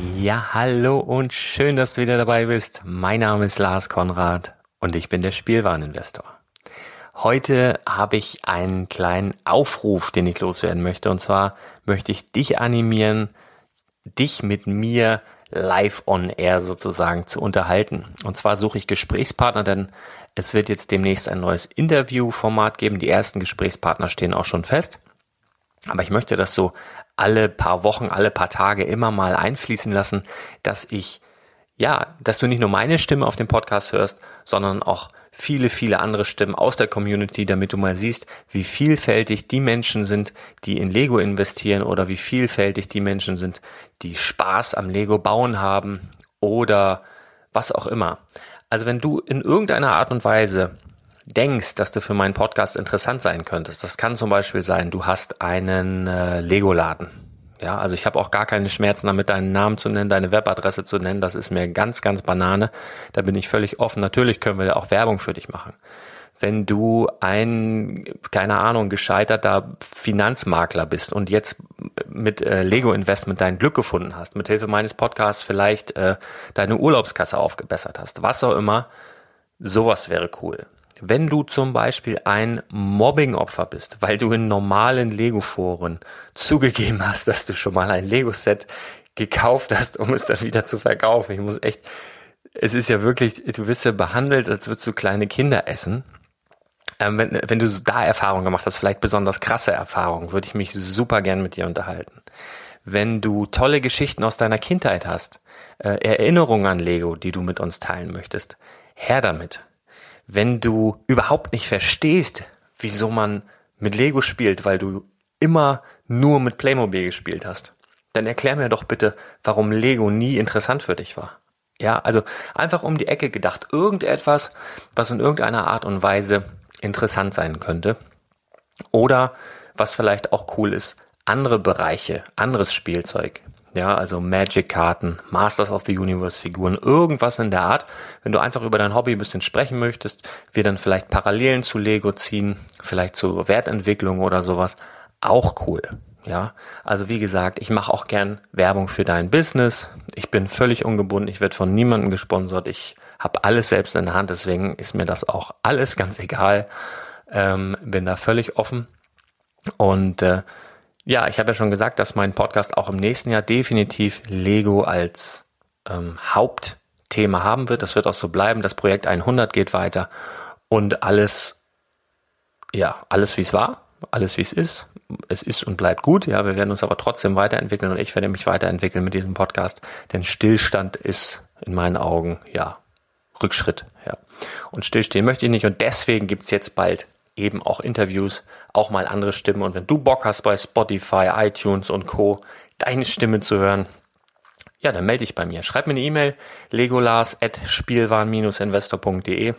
Ja, hallo und schön, dass du wieder dabei bist. Mein Name ist Lars Konrad und ich bin der Spielwareninvestor. Heute habe ich einen kleinen Aufruf, den ich loswerden möchte. Und zwar möchte ich dich animieren, dich mit mir live on air sozusagen zu unterhalten. Und zwar suche ich Gesprächspartner, denn es wird jetzt demnächst ein neues Interviewformat geben. Die ersten Gesprächspartner stehen auch schon fest. Aber ich möchte das so alle paar Wochen, alle paar Tage immer mal einfließen lassen, dass ich, ja, dass du nicht nur meine Stimme auf dem Podcast hörst, sondern auch viele, viele andere Stimmen aus der Community, damit du mal siehst, wie vielfältig die Menschen sind, die in Lego investieren oder wie vielfältig die Menschen sind, die Spaß am Lego bauen haben oder was auch immer. Also wenn du in irgendeiner Art und Weise denkst, dass du für meinen Podcast interessant sein könntest. Das kann zum Beispiel sein, du hast einen äh, Lego-Laden. Ja, also ich habe auch gar keine Schmerzen damit, deinen Namen zu nennen, deine Webadresse zu nennen. Das ist mir ganz, ganz Banane. Da bin ich völlig offen. Natürlich können wir auch Werbung für dich machen. Wenn du ein, keine Ahnung, gescheiterter Finanzmakler bist und jetzt mit äh, Lego Investment dein Glück gefunden hast, mit Hilfe meines Podcasts vielleicht äh, deine Urlaubskasse aufgebessert hast, was auch immer, sowas wäre cool. Wenn du zum Beispiel ein Mobbing-Opfer bist, weil du in normalen Lego-Foren zugegeben hast, dass du schon mal ein Lego-Set gekauft hast, um es dann wieder zu verkaufen. Ich muss echt es ist ja wirklich, du wirst ja behandelt, als würdest du kleine Kinder essen. Ähm, wenn, wenn du da Erfahrungen gemacht hast, vielleicht besonders krasse Erfahrungen, würde ich mich super gern mit dir unterhalten. Wenn du tolle Geschichten aus deiner Kindheit hast, äh, Erinnerungen an Lego, die du mit uns teilen möchtest, her damit. Wenn du überhaupt nicht verstehst, wieso man mit Lego spielt, weil du immer nur mit Playmobil gespielt hast, dann erklär mir doch bitte, warum Lego nie interessant für dich war. Ja, also einfach um die Ecke gedacht, irgendetwas, was in irgendeiner Art und Weise interessant sein könnte. Oder was vielleicht auch cool ist, andere Bereiche, anderes Spielzeug. Ja, also Magic-Karten, Masters of the Universe-Figuren, irgendwas in der Art. Wenn du einfach über dein Hobby ein bisschen sprechen möchtest, wir dann vielleicht Parallelen zu Lego ziehen, vielleicht zur Wertentwicklung oder sowas, auch cool. Ja, also wie gesagt, ich mache auch gern Werbung für dein Business. Ich bin völlig ungebunden, ich werde von niemandem gesponsert, ich habe alles selbst in der Hand, deswegen ist mir das auch alles ganz egal. Ähm, bin da völlig offen. Und äh, ja, ich habe ja schon gesagt, dass mein Podcast auch im nächsten Jahr definitiv Lego als ähm, Hauptthema haben wird. Das wird auch so bleiben. Das Projekt 100 geht weiter und alles, ja, alles wie es war, alles wie es ist. Es ist und bleibt gut. Ja, wir werden uns aber trotzdem weiterentwickeln und ich werde mich weiterentwickeln mit diesem Podcast. Denn Stillstand ist in meinen Augen, ja, Rückschritt. Ja. Und stillstehen möchte ich nicht und deswegen gibt's jetzt bald eben auch Interviews, auch mal andere Stimmen. Und wenn du Bock hast bei Spotify, iTunes und Co. deine Stimme zu hören, ja, dann melde dich bei mir. Schreib mir eine E-Mail, legolas.spielwaren-investor.de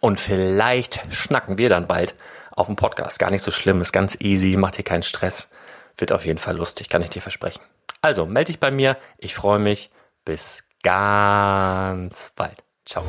und vielleicht schnacken wir dann bald auf dem Podcast. Gar nicht so schlimm, ist ganz easy, macht dir keinen Stress. Wird auf jeden Fall lustig, kann ich dir versprechen. Also, melde dich bei mir. Ich freue mich. Bis ganz bald. Ciao.